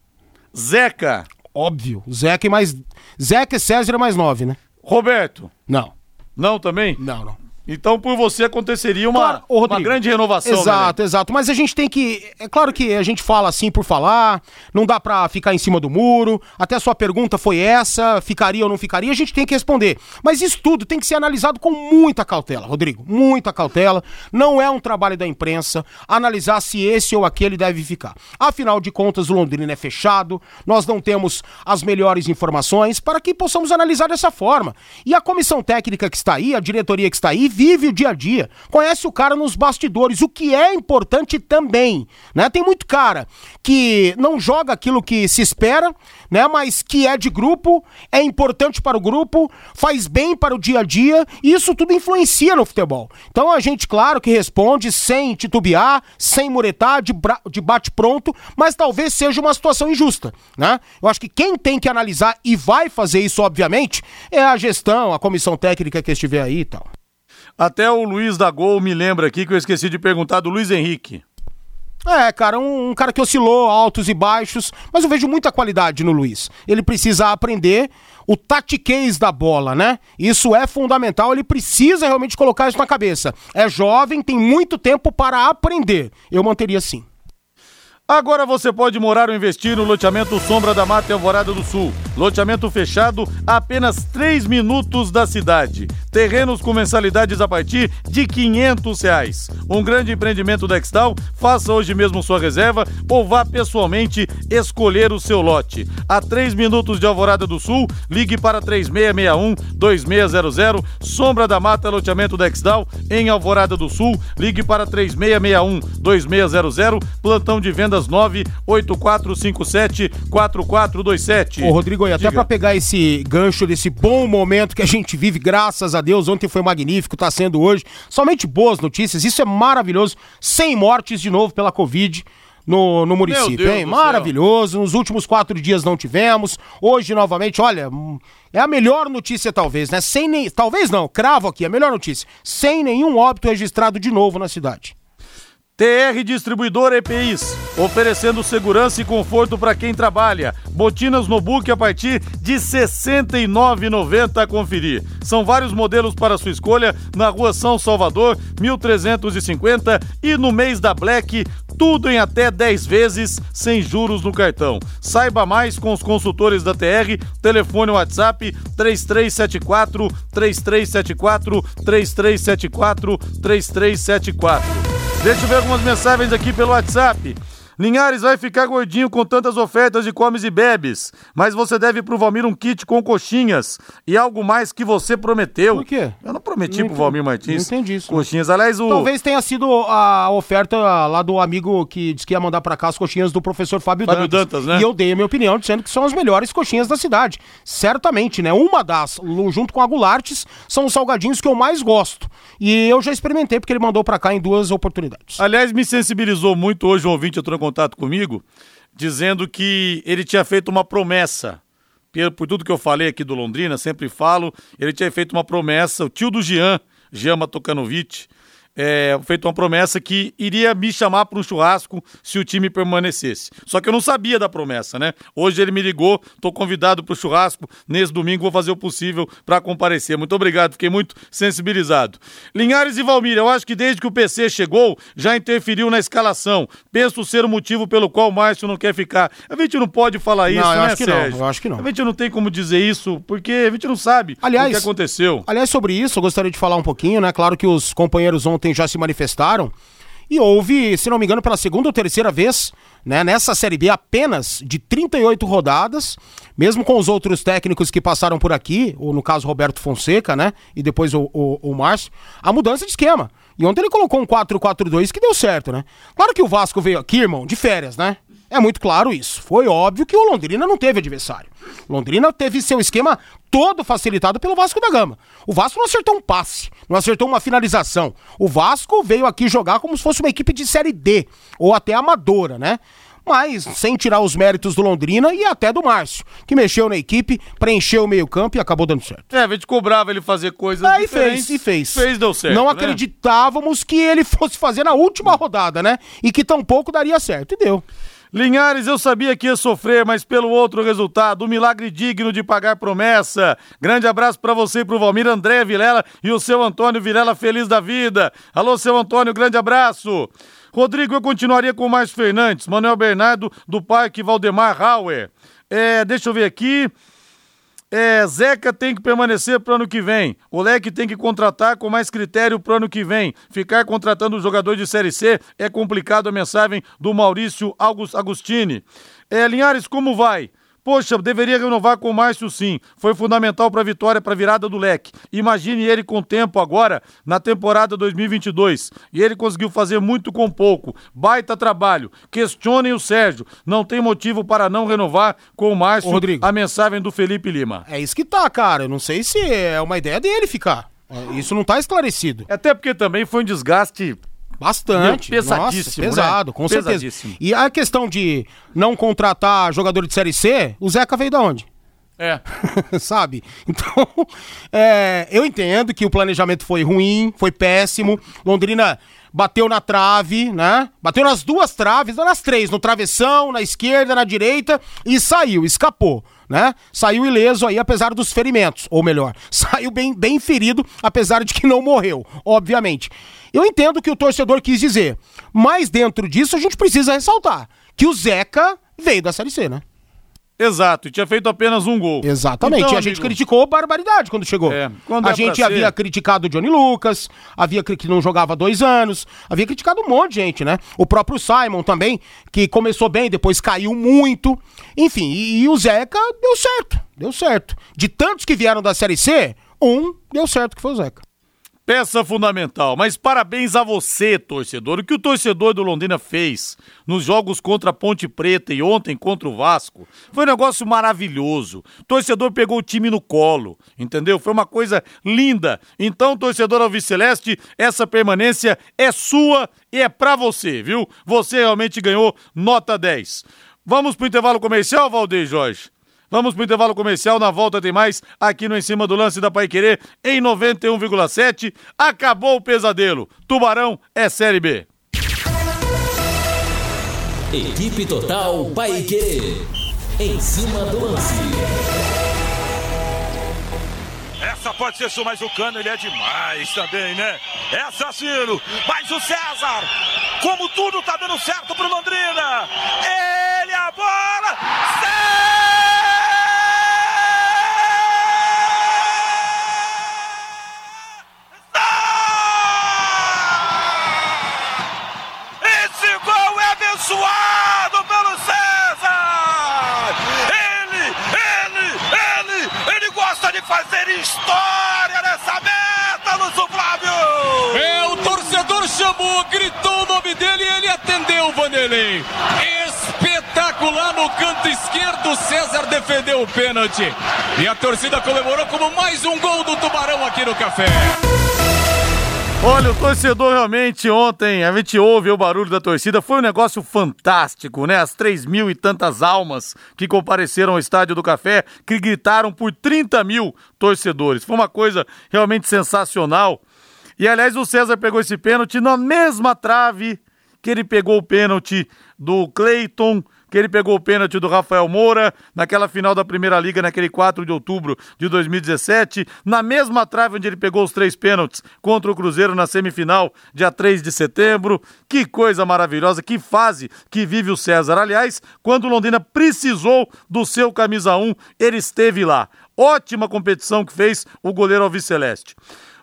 Zeca, Óbvio. Zeca e mais. Zeca e César é mais nove, né? Roberto. Não. Não também? Não, não. Então por você aconteceria uma, Claro, ô, uma grande renovação. né, Exato, exato. Mas a gente tem que. É claro que a gente fala assim por falar, não dá pra ficar em cima do muro. Até a sua pergunta foi essa: ficaria ou não ficaria? A gente tem que responder. Mas isso tudo tem que ser analisado com muita cautela, Rodrigo. Muita cautela. Não é um trabalho da imprensa analisar se esse ou aquele deve ficar. Afinal de contas, o Londrina é fechado, nós não temos as melhores informações para que possamos analisar dessa forma. E a comissão técnica que está aí, a diretoria que está aí, vive o dia a dia, conhece o cara nos bastidores, o que é importante também, né? Tem muito cara que não joga aquilo que se espera, né? Mas que é de grupo, é importante para o grupo, faz bem para o dia a dia, e isso tudo influencia no futebol. Então a gente, claro, que responde sem titubear, sem muretar, de, de bate pronto, mas talvez seja uma situação injusta, né? Eu acho que quem tem que analisar e vai fazer isso, obviamente, é a gestão, a comissão técnica que estiver aí e tal. Até o Luiz da Gol me lembra aqui que eu esqueci de perguntar do Luiz Henrique. É, cara, um, um cara que oscilou altos e baixos, mas eu vejo muita qualidade no Luiz. Ele precisa aprender o tatiquez da bola, né? Isso é fundamental, ele precisa realmente colocar isso na cabeça. É jovem, tem muito tempo para aprender. Eu manteria assim. Agora você pode morar ou investir no loteamento Sombra da Mata em Alvorada do Sul. Loteamento fechado a apenas 3 minutos da cidade. Terrenos com mensalidades a partir de 500 reais. Um grande empreendimento da Extal. Faça hoje mesmo sua reserva ou vá pessoalmente escolher o seu lote. A 3 minutos de Alvorada do Sul, ligue para 3661-2600. Sombra da Mata, loteamento da Extal em Alvorada do Sul. Ligue para 3661-2600. Plantão de vendas 98457-4427. Ô, Rodrigo, e até pra pegar esse gancho desse bom momento que a gente vive, graças a Deus, ontem foi magnífico, tá sendo hoje. Somente boas notícias, isso é maravilhoso. Sem mortes de novo pela Covid. No, no município, hein? do céu. Maravilhoso. Nos últimos quatro dias não tivemos. Hoje, novamente, olha, é a melhor notícia, talvez, né? Sem nem. Talvez não, cravo aqui, a melhor notícia. Sem nenhum óbito registrado de novo na cidade. TR Distribuidor EPIs, oferecendo segurança e conforto para quem trabalha. Botinas no book a partir de R$ 69,90 a conferir. São vários modelos para sua escolha na Rua São Salvador, 1350 e no mês da Black, tudo em até 10 vezes sem juros no cartão. Saiba mais com os consultores da TR, telefone WhatsApp 3374 3374 3374 3374. Deixa eu ver algumas mensagens aqui pelo WhatsApp. Linhares vai ficar gordinho com tantas ofertas de comes e bebes, mas você deve pro Valmir um kit com coxinhas e algo mais que você prometeu. Por quê? Eu não prometi Não pro Valmir Martins. não entendi isso. Coxinhas. Aliás, o. Talvez tenha sido a oferta lá do amigo que disse que ia mandar pra cá as coxinhas do professor Fábio, Fábio Dantas, né? E eu dei a minha opinião dizendo que são as melhores coxinhas da cidade. Certamente, né? Uma das, junto com a Gulaartes, são os salgadinhos que eu mais gosto. E eu já experimentei porque ele mandou pra cá em duas oportunidades. Aliás, me sensibilizou muito hoje um ouvinte entrou contato comigo, dizendo que ele tinha feito uma promessa. Por, tudo que eu falei aqui do Londrina, sempre falo, ele tinha feito uma promessa, o tio do Jean, Jean Matokanovic, é, feito uma promessa que iria me chamar para um churrasco se o time permanecesse. Só que eu não sabia da promessa, né? Hoje ele me ligou, tô convidado para o churrasco. Nesse domingo vou fazer o possível para comparecer. Muito obrigado, fiquei muito sensibilizado. Linhares e Valmir, eu acho que desde que o PC chegou, já interferiu na escalação. Penso ser o motivo pelo qual o Márcio não quer ficar. A gente não pode falar isso, Não, eu né, acho que não, Sérgio? eu acho que não. A gente não tem como dizer isso, porque a gente não sabe Aliás, o que aconteceu. Aliás, sobre isso, eu gostaria de falar um pouquinho, né? Claro que os companheiros ontem já se manifestaram. E houve, se não me engano, pela segunda ou terceira vez, né, nessa Série B, apenas de 38 rodadas, mesmo com os outros técnicos que passaram por aqui, ou no caso Roberto Fonseca, né, e depois o, o, o Márcio, a mudança de esquema. E ontem ele colocou um 4-4-2 que deu certo, né? Claro que o Vasco veio aqui, irmão, de férias, né? É muito claro isso. Foi óbvio que o Londrina não teve adversário. Londrina teve seu esquema todo facilitado pelo Vasco da Gama. O Vasco não acertou um passe, não acertou uma finalização. O Vasco veio aqui jogar como se fosse uma equipe de Série D, ou até amadora, né? Mas sem tirar os méritos do Londrina e até do Márcio, que mexeu na equipe, preencheu o meio-campo e acabou dando certo. É, a gente cobrava ele fazer coisas Aí diferentes. fez, e fez. Fez, deu certo. Não né? acreditávamos que ele *laughs* fosse fazer na última rodada, né? E que tampouco daria certo. E deu. Linhares, eu sabia que ia sofrer, mas pelo outro resultado, um milagre digno de pagar promessa. Grande abraço pra você e pro Valmir André Vilela e o seu Antônio Vilela feliz da vida. Alô, seu Antônio, grande abraço. Rodrigo, eu continuaria com o Márcio Fernandes, Manuel Bernardo do Parque Valdemar Hauer. É, deixa eu ver aqui. É, Zeca tem que permanecer pro ano que vem. O Leque tem que contratar com mais critério pro ano que vem. Ficar contratando jogador de Série C é complicado a mensagem do Maurício Agostini. É, Linhares, como vai? Poxa, deveria renovar com o Márcio sim. Foi fundamental para a vitória, para a virada do leque. Imagine ele com tempo agora na temporada 2022. E ele conseguiu fazer muito com pouco. Baita trabalho. Questionem o Sérgio. Não tem motivo para não renovar com o Márcio. Ô, Rodrigo. A mensagem do Felipe Lima. É isso que tá, cara. Eu não sei se é uma ideia dele ficar. Isso não tá esclarecido. Até porque também foi um desgaste. Bastante. Meu, pesadíssimo, Nossa, pesado, né? com certeza. E a questão de não contratar jogador de Série C, o Zeca veio da onde? É. *laughs* Sabe? Então, *laughs* é, eu entendo que o planejamento foi ruim, foi péssimo. Londrina bateu na trave, né? Bateu nas duas traves, não nas três, no travessão, na esquerda, na direita e saiu, escapou, né? Saiu ileso aí, apesar dos ferimentos, ou melhor, *laughs* saiu bem, bem ferido, apesar de que não morreu, obviamente. Eu entendo o que o torcedor quis dizer, mas dentro disso a gente precisa ressaltar que o Zeca veio da Série C, né? Exato, e tinha feito apenas um gol. Exatamente. Então, e a gente amigo, criticou barbaridade quando chegou. É, quando a é gente ser- havia criticado o Johnny Lucas, havia cri- que não jogava há dois anos, havia criticado um monte de gente, né? O próprio Simon também, que começou bem, depois caiu muito. Enfim, e, e o Zeca deu certo, deu certo. De tantos que vieram da Série C, um deu certo, que foi o Zeca. Peça fundamental, mas parabéns a você, torcedor. O que o torcedor do Londrina fez nos jogos contra a Ponte Preta e ontem contra o Vasco foi um negócio maravilhoso. O torcedor pegou o time no colo, entendeu? Foi uma coisa linda. Então, torcedor Alviceleste, essa permanência é sua e é pra você, viu? Você realmente ganhou nota 10. Vamos pro intervalo comercial, Valdeir Jorge? Vamos pro intervalo comercial, na volta tem mais aqui no Em Cima do Lance da Pai Querer em 91,7. Acabou o pesadelo. Tubarão é Série B. Equipe Total Paique. Em cima do lance. Essa pode ser sua, mas o Cano ele é demais também, né? É assassino. Mas o César, como tudo tá dando certo pro Londrina. Ele a bola. Fazer história nessa meta, Lúcio Flávio! É, o torcedor chamou, gritou o nome dele e ele atendeu, Vanderlei. Espetacular no canto esquerdo, César defendeu o pênalti. E a torcida comemorou como mais um gol do Tubarão aqui no Café. Olha, o torcedor realmente ontem, a gente ouve o barulho da torcida, foi um negócio fantástico, né? As três mil e tantas almas que compareceram ao Estádio do Café, que gritaram por 30 mil torcedores. Foi uma coisa realmente sensacional. E aliás, o César pegou esse pênalti na mesma trave que ele pegou o pênalti do Cleiton, que ele pegou o pênalti do Rafael Moura naquela final da Primeira Liga, naquele 4 de outubro de 2017, na mesma trave onde ele pegou os três pênaltis contra o Cruzeiro na semifinal, dia 3 de setembro. Que coisa maravilhosa, que fase que vive o César. Aliás, quando o Londrina precisou do seu camisa 1, ele esteve lá. Ótima competição que fez o goleiro Alves Celeste.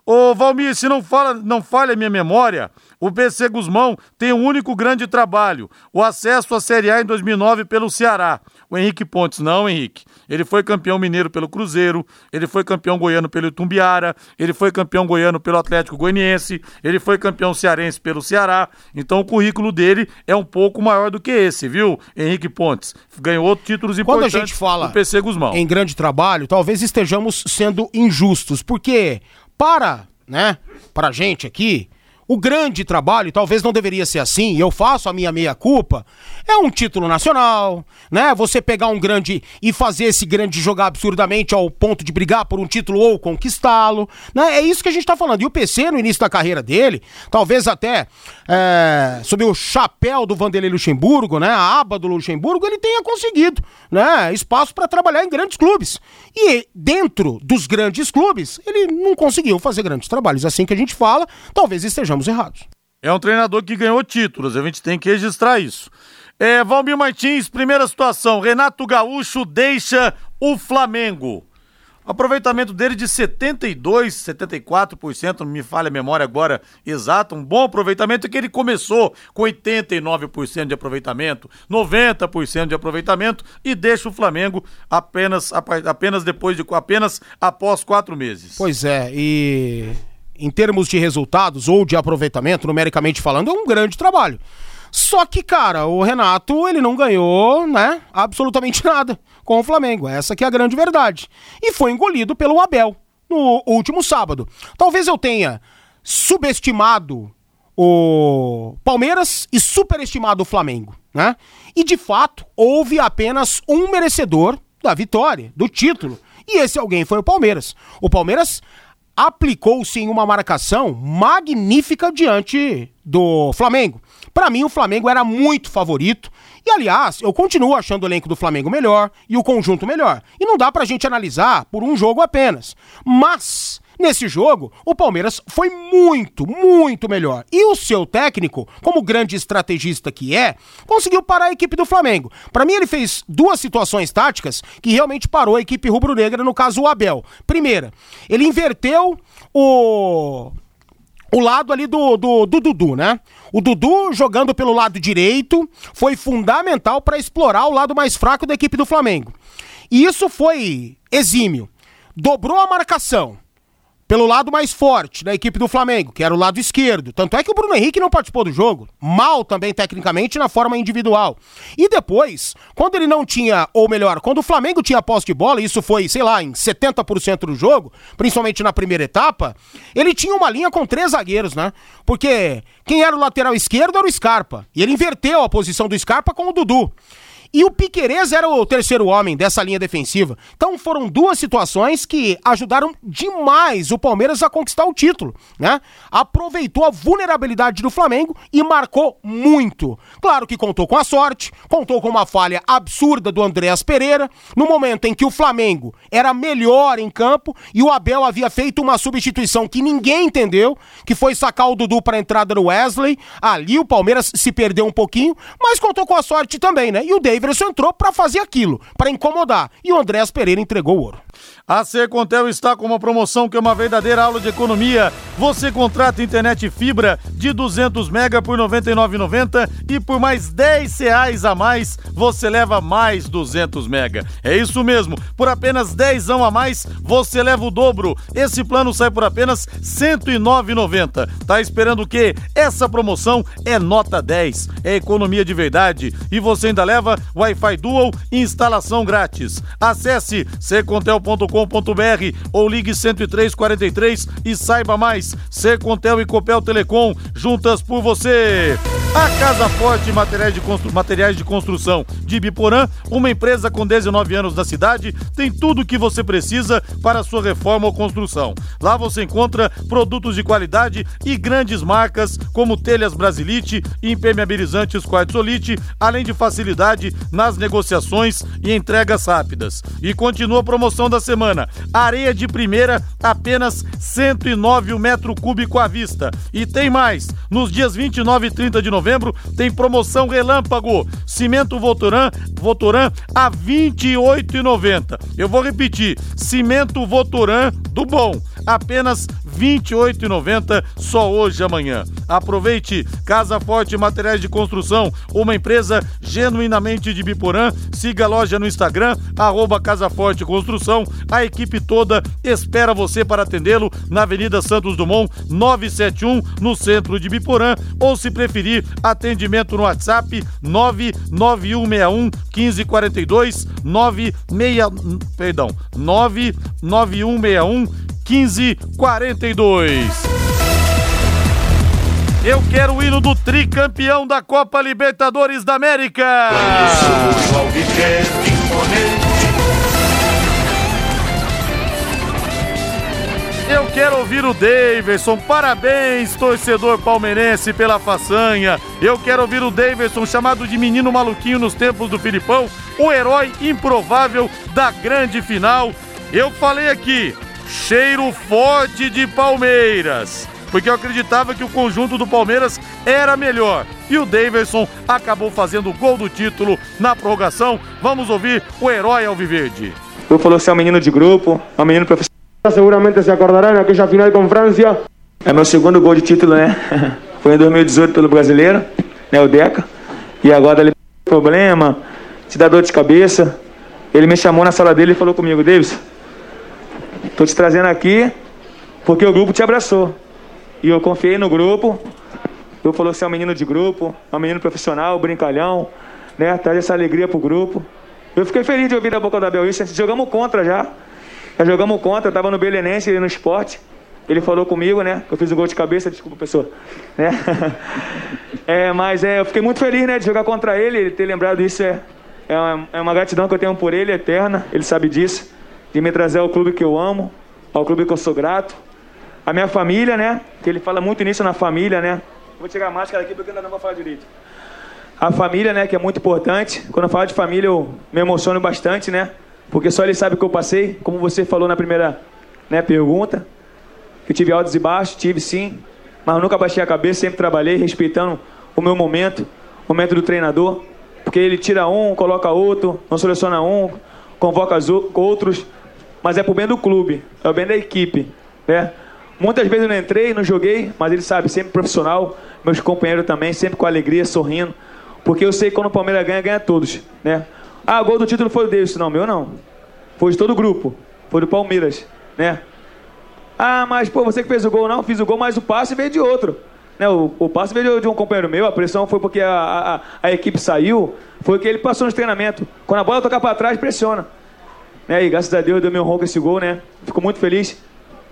Ô Valmir, se não, fala, não falha a minha memória, o PC Guzmão tem um único grande trabalho, o acesso à Série A em 2009 pelo Ceará. O Henrique Pontes, não, Henrique. Ele foi campeão mineiro pelo Cruzeiro, ele foi campeão goiano pelo Itumbiara, ele foi campeão goiano pelo Atlético Goianiense, ele foi campeão cearense pelo Ceará. Então o currículo dele é um pouco maior do que esse, viu, Henrique Pontes? Ganhou outros títulos Quando importantes a gente fala PC Guzmão. em grande trabalho, talvez estejamos sendo injustos, porque para, né, para gente aqui, o grande trabalho, talvez não deveria ser assim, eu faço a minha meia-culpa, é um título nacional, né? Você pegar um grande e fazer esse grande jogar absurdamente ao ponto de brigar por um título ou conquistá-lo, né? É isso que a gente tá falando. E o PC, no início da carreira dele, talvez até é, sob o chapéu do Vanderlei Luxemburgo, né? A aba do Luxemburgo, ele tenha conseguido, né? Espaço para trabalhar em grandes clubes. E dentro dos grandes clubes, ele não conseguiu fazer grandes trabalhos. Assim que a gente fala, talvez estejamos errados. É um treinador que ganhou títulos, a gente tem que registrar isso. É, Valmir Martins, primeira situação. Renato Gaúcho deixa o Flamengo. Aproveitamento dele de 72, 74%, não me falha a memória agora exata, um bom aproveitamento que ele começou com 89% de aproveitamento, 90% de aproveitamento e deixa o Flamengo apenas, apenas depois de apenas após quatro meses. Pois é, e em termos de resultados ou de aproveitamento, numericamente falando, é um grande trabalho. Só que, cara, o Renato, ele não ganhou, né, absolutamente *laughs* nada com o Flamengo. Essa que é a grande verdade. E foi engolido pelo Abel no último sábado. Talvez eu tenha subestimado o Palmeiras e superestimado o Flamengo, né? E de fato, houve apenas um merecedor da vitória, do título. E esse alguém foi o Palmeiras. O Palmeiras aplicou-se em uma marcação magnífica diante do Flamengo. Para mim, o Flamengo era muito favorito. E, aliás, eu continuo achando o elenco do Flamengo melhor e o conjunto melhor. E não dá pra gente analisar por um jogo apenas. Mas, nesse jogo, o Palmeiras foi muito, muito melhor. E o seu técnico, como grande estrategista que é, conseguiu parar a equipe do Flamengo. Para mim, ele fez duas situações táticas que realmente parou a equipe rubro-negra, no caso o Abel. Primeira, ele inverteu o o lado ali do, do, do, Dudu, né? O Dudu jogando pelo lado direito foi fundamental para explorar o lado mais fraco da equipe do Flamengo. E isso foi exímio. Dobrou a marcação pelo lado mais forte da equipe do Flamengo, que era o lado esquerdo. Tanto é que o Bruno Henrique não participou do jogo. Mal também, tecnicamente, na forma individual. E depois, quando ele não tinha, ou melhor, quando o Flamengo tinha posse de bola, isso foi, sei lá, em 70% do jogo, principalmente na primeira etapa, ele tinha uma linha com três zagueiros, né? Porque quem era o lateral esquerdo era o Scarpa. E ele inverteu a posição do Scarpa com o Dudu. E o Piquerez era o terceiro homem dessa linha defensiva. Então foram duas situações que ajudaram demais o Palmeiras a conquistar o título, né? Aproveitou a vulnerabilidade do Flamengo e marcou muito. Claro que contou com a sorte, contou com uma falha absurda do Andréas Pereira, no momento em que o Flamengo era melhor em campo e o Abel havia feito uma substituição que ninguém entendeu, que foi sacar o Dudu para a entrada do Wesley. Ali o Palmeiras se perdeu um pouquinho, mas contou com a sorte também, né? E o Davidson entrou para fazer aquilo, para incomodar. E o Andréas Pereira entregou o ouro. A Secontel está com uma promoção que é uma verdadeira aula de economia. Você contrata internet fibra de 200 mega por R$ 99,90 e por mais 10 reais a mais você leva mais 200 mega. É isso mesmo, por apenas 10 a mais você leva o dobro. Esse plano sai por apenas R$ 109,90. Tá esperando o quê? Essa promoção é nota 10, é economia de verdade e você ainda leva Wi-Fi Dual e instalação grátis. Acesse secontel.com Copel.com.br ou ligue 10343 e saiba mais. Secontel e Copel Telecom, juntas por você. A Casa Forte Materiais de, Constru... Materiais de Construção de Biporã, uma empresa com 19 anos na cidade, tem tudo o que você precisa para sua reforma ou construção. Lá você encontra produtos de qualidade e grandes marcas como telhas Brasilite e impermeabilizantes Quartzolite, além de facilidade nas negociações e entregas rápidas. E continua a promoção da semana. Areia de primeira, apenas 109 metro cúbico à vista. E tem mais, nos dias 29 e 30 de novembro, tem promoção relâmpago. Cimento Votoran, Votoran a R$ 28,90. Eu vou repetir, cimento Votoran do bom, apenas R$ 28,90 só hoje e amanhã. Aproveite Casa Forte Materiais de Construção, uma empresa genuinamente de Biporã. Siga a loja no Instagram, arroba Casa Forte Construção. A equipe toda espera você para atendê-lo na Avenida Santos Dumont, 971, no centro de Biporã. Ou se preferir, atendimento no WhatsApp 99161 1542 96 perdão 99161 1542 eu quero o hino do tricampeão da Copa Libertadores da América. Eu quero ouvir o Davidson. Parabéns, torcedor palmeirense, pela façanha. Eu quero ouvir o Davidson, chamado de menino maluquinho nos tempos do Filipão, o herói improvável da grande final. Eu falei aqui, cheiro forte de Palmeiras, porque eu acreditava que o conjunto do Palmeiras era melhor. E o Davidson acabou fazendo o gol do título na prorrogação. Vamos ouvir o herói Alviverde. Eu falou que é um menino de grupo, é um menino profissional. Seguramente se acordará naquela final com França. É meu segundo gol de título, né? *laughs* Foi em 2018 pelo brasileiro, né? O Deca. E agora ele problema, te dá dor de cabeça. Ele me chamou na sala dele e falou comigo, Davis, tô te trazendo aqui porque o grupo te abraçou. E eu confiei no grupo. Eu falou você é um menino de grupo, é um menino profissional, brincalhão, né? Traz essa alegria pro grupo. Eu fiquei feliz de ouvir da boca da Bel isso. Jogamos contra já. Já jogamos contra, eu tava no Belenense no esporte. Ele falou comigo, né? Eu fiz o gol de cabeça, desculpa, pessoa. Né? *laughs* é, mas é, eu fiquei muito feliz, né, de jogar contra ele, ele ter lembrado isso é, é uma, é uma gratidão que eu tenho por ele, eterna. Ele sabe disso. De me trazer ao clube que eu amo, ao clube que eu sou grato. A minha família, né? Que ele fala muito nisso na família, né? Vou tirar a máscara aqui porque ainda não vou falar direito. A família, né, que é muito importante. Quando eu falo de família, eu me emociono bastante, né? Porque só ele sabe o que eu passei, como você falou na primeira né, pergunta. Que tive altos e baixos, tive sim, mas nunca baixei a cabeça, sempre trabalhei respeitando o meu momento, o momento do treinador, porque ele tira um, coloca outro, não seleciona um, convoca outros, mas é pro bem do clube, é o bem da equipe, né? Muitas vezes eu não entrei, não joguei, mas ele sabe, sempre profissional, meus companheiros também, sempre com alegria, sorrindo, porque eu sei que quando o Palmeiras ganha, ganha todos, né? Ah, o gol do título foi o Davis. Não, meu não. Foi de todo o grupo. Foi do Palmeiras, né? Ah, mas pô, você que fez o gol, não, fiz o gol, mas o passe veio de outro. Né, o, o passe veio de, um companheiro meu, a pressão foi porque a, a, a equipe saiu, foi que ele passou nos treinamentos. Quando a bola tocar para trás, pressiona. Né, e graças a Deus deu meu ronco esse gol, né? Fico muito feliz.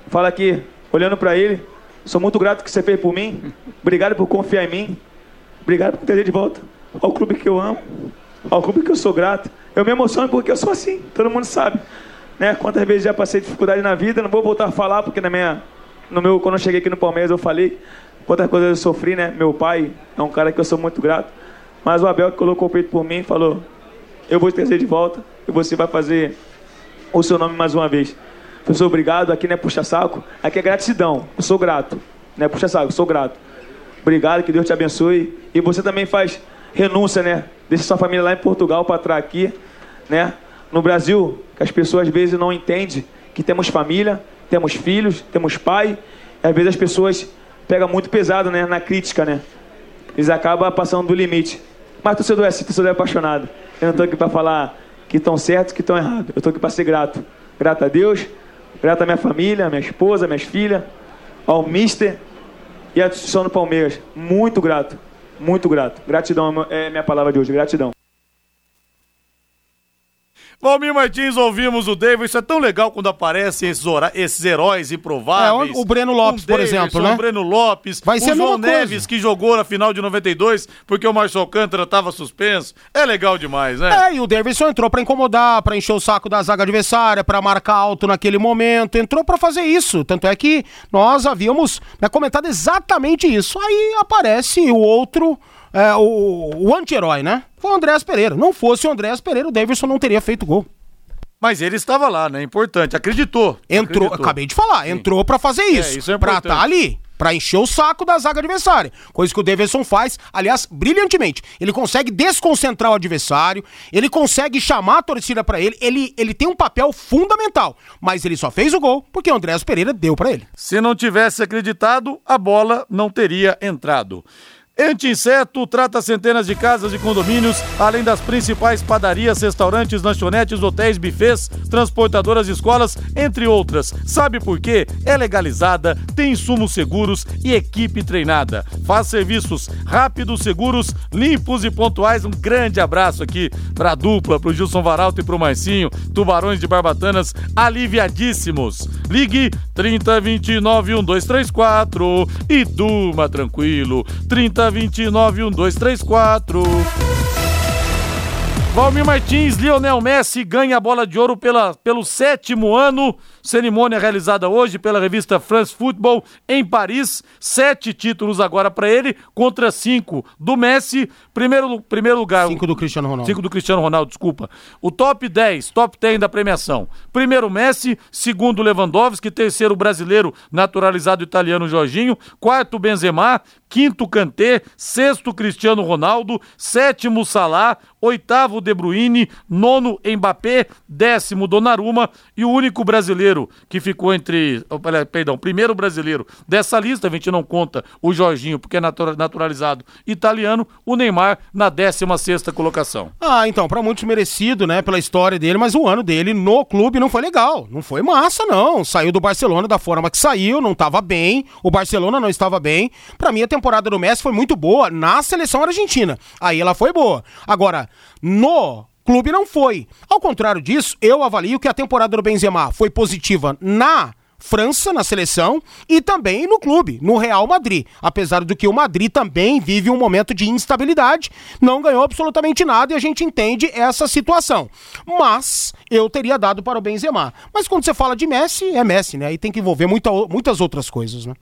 Fala aqui, olhando para ele, sou muito grato que você fez por mim. Obrigado por confiar em mim. Obrigado por ter de volta ao clube que eu amo. ao clube que eu sou grato. Eu me emociono porque eu sou assim, todo mundo sabe. Né? Quantas vezes já passei dificuldade na vida, não vou voltar a falar porque na minha, no meu, quando eu cheguei aqui no Palmeiras eu falei quantas coisas eu sofri, né? Meu pai é um cara que eu sou muito grato. Mas o Abel que colocou o peito por mim falou: Eu vou te trazer de volta e você vai fazer o seu nome mais uma vez. Professor, obrigado. Aqui não é puxa-saco, aqui é gratidão. Eu sou grato. Não é puxa-saco, eu sou grato. Obrigado, que Deus te abençoe. E você também faz renúncia, né? Deixa sua família lá em Portugal para trás aqui, né? No Brasil, que as pessoas às vezes não entendem que temos família, temos filhos, temos pai. E às vezes as pessoas pegam muito pesado, né? Na crítica, né? Eles acabam passando do limite. Mas torcedor é assim, torcedor é apaixonado. Eu não estou aqui para falar que estão certos, que estão errados. Eu estou aqui para ser grato. Grato a Deus, grato à minha família, minha esposa, minhas filhas, ao Mister e à instituição do Palmeiras. Muito grato, muito grato. Gratidão é minha palavra de hoje, gratidão. Valmir Martins, ouvimos o David. Isso é tão legal quando aparecem esses, esses heróis improváveis. É, o Breno Lopes, por exemplo, né? O Breno Lopes, Vai ser o João Neves, coisa. que jogou na final de 92 porque o Marcelo Alcântara estava suspenso. É legal demais, né? É, e o Davidson entrou pra incomodar, pra encher o saco da zaga adversária, pra marcar alto naquele momento, entrou pra fazer isso. Tanto é que nós havíamos né, comentado exatamente isso. Aí aparece o outro, é, o, o anti-herói, né? Foi o Andréas Pereira. Não fosse o Andréas Pereira, o Davidson não teria feito gol. Mas ele estava lá, né? Importante. Acreditou. Entrou, Acreditou. acabei de falar, entrou pra fazer isso. isso é pra importante. estar ali. Pra encher o saco da zaga adversária. Coisa que o Davidson faz, aliás, brilhantemente. Ele consegue desconcentrar o adversário, ele consegue chamar a torcida pra ele, ele, ele tem um papel fundamental. Mas ele só fez o gol porque o Andréas Pereira deu pra ele. Se não tivesse acreditado, a bola não teria entrado. Anti-inseto trata centenas de casas e condomínios, além das principais padarias, restaurantes, lanchonetes, hotéis, bufês, transportadoras, escolas, entre outras. Sabe por quê? É legalizada, tem insumos seguros e equipe treinada. Faz serviços rápidos, seguros, limpos e pontuais. Um grande abraço aqui pra dupla, pro Gilson Varalto e pro Marcinho, Tubarões de Barbatanas, aliviadíssimos. Ligue 3029 1234 e durma tranquilo. 3029 1234. Valmir Martins, Lionel Messi ganha a bola de ouro pela, pelo sétimo ano. Cerimônia realizada hoje pela revista France Football em Paris. Sete títulos agora para ele, contra cinco do Messi. Primeiro, primeiro lugar. Cinco do Cristiano Ronaldo. Cinco do Cristiano Ronaldo, desculpa. O top 10, top 10 da premiação. Primeiro Messi, segundo Lewandowski, terceiro brasileiro naturalizado italiano Jorginho, quarto Benzema, quinto Kanté, sexto Cristiano Ronaldo, sétimo Salah, oitavo De Bruyne, nono Mbappé, décimo Donnarumma e o único brasileiro que ficou entre, oh, perdão, primeiro brasileiro dessa lista, a gente não conta o Jorginho porque é natura- naturalizado italiano, o Neymar na décima sexta colocação. Ah, então, pra muitos merecido, né, pela história dele, mas o ano dele no clube não foi legal. Não foi massa, não. Saiu do Barcelona da forma que saiu, não tava bem. O Barcelona não estava bem. Pra mim, a temporada do Messi foi muito boa na seleção argentina. Aí ela foi boa. Agora, no clube não foi. Ao contrário disso, eu avalio que a temporada do Benzema foi positiva na França na seleção e também no clube, no Real Madrid. Apesar do que o Madrid também vive um momento de instabilidade, não ganhou absolutamente nada e a gente entende essa situação. Mas eu teria dado para o Benzema. Mas quando você fala de Messi, é Messi, né? Aí tem que envolver muita, muitas outras coisas, né?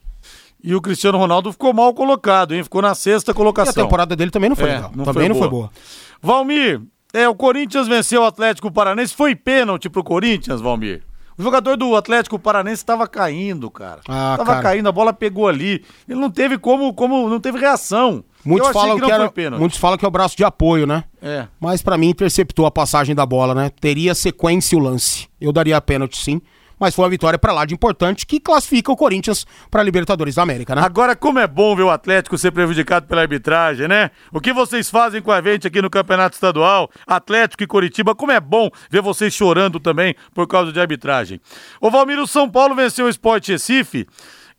E o Cristiano Ronaldo ficou mal colocado, hein? Ficou na sexta E a colocação. temporada dele também não foi É, legal. não também foi não foi boa. boa. Valmir, é, o Corinthians venceu o Atlético Paranense. Foi pênalti pro Corinthians, Valmir. O jogador do Atlético Paranense estava caindo, cara. Ah, tava cara. caindo, a bola pegou ali. Ele não teve como, como não teve reação. Muitos falam que que, era, muitos falam que é o braço de apoio, né? É. Mas pra mim interceptou a passagem da bola, né? Teria sequência o lance. Eu daria a pênalti sim, mas foi uma vitória pra lá de importante que classifica o Corinthians pra Libertadores da América, né? Agora, como é bom ver o Atlético ser prejudicado pela arbitragem, né? O que vocês fazem com a gente aqui no Campeonato Estadual, Atlético e Coritiba, como é bom ver vocês chorando também por causa de arbitragem. O Valmir, o São Paulo venceu o Sport Recife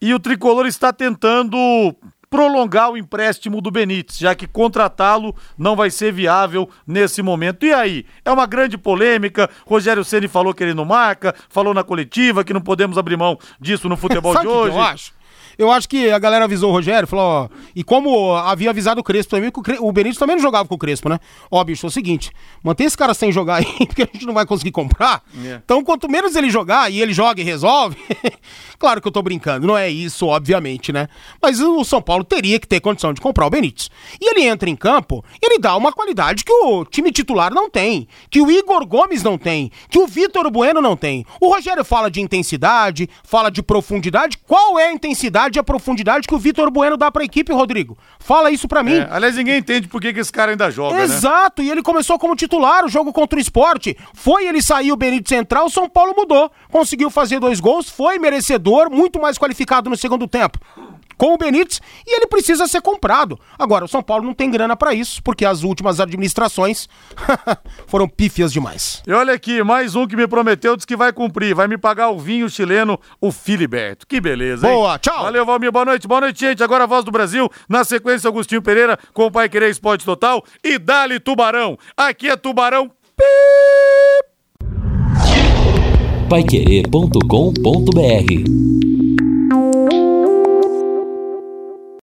e o Tricolor está tentando prolongar o empréstimo do Benítez, já que contratá-lo não vai ser viável nesse momento. E aí? É uma grande polêmica. Rogério Ceni falou que ele não marca, falou na coletiva que não podemos abrir mão disso no futebol *laughs* de o que hoje. eu acho? Eu acho que a galera avisou o Rogério, falou, ó, e como havia avisado o Crespo também, que o, Cre- o Benítez também não jogava com o Crespo, né? Ó, bicho, é o seguinte, mantém esse cara sem jogar *laughs* aí, porque a gente não vai conseguir comprar. É. Então, quanto menos ele jogar e ele joga e resolve, *laughs* claro que eu tô brincando, não é isso, obviamente, né? Mas o São Paulo teria que ter condição de comprar o Benítez. E ele entra em campo, ele dá uma qualidade que o time titular não tem, que o Igor Gomes não tem, que o Vitor Bueno não tem. O Rogério fala de intensidade, fala de profundidade. Qual é a intensidade e a profundidade que o Vitor Bueno dá pra equipe, Rodrigo? Fala isso pra mim. É, aliás, ninguém entende por que, que esse cara ainda joga, né? Exato, e ele começou como titular o jogo contra o esporte. Foi ele sair o Benítez central, o São Paulo mudou. Conseguiu fazer dois gols, foi merecedor, muito mais qualificado no segundo tempo. Com o Benítez, e ele precisa ser comprado. Agora, o São Paulo não tem grana pra isso, porque as últimas administrações *laughs* foram pífias demais. E olha aqui, mais um que me prometeu, disse que vai cumprir, vai me pagar o vinho chileno, o Filiberto. Que beleza, hein? Boa, tchau. Valeu, Valmir, boa noite, boa noite, gente. Agora a voz do Brasil, na sequência, Agostinho Pereira com o Pai Querer Esporte Total e Dali Tubarão. Aqui é Tubarão. Paiquerê.com.br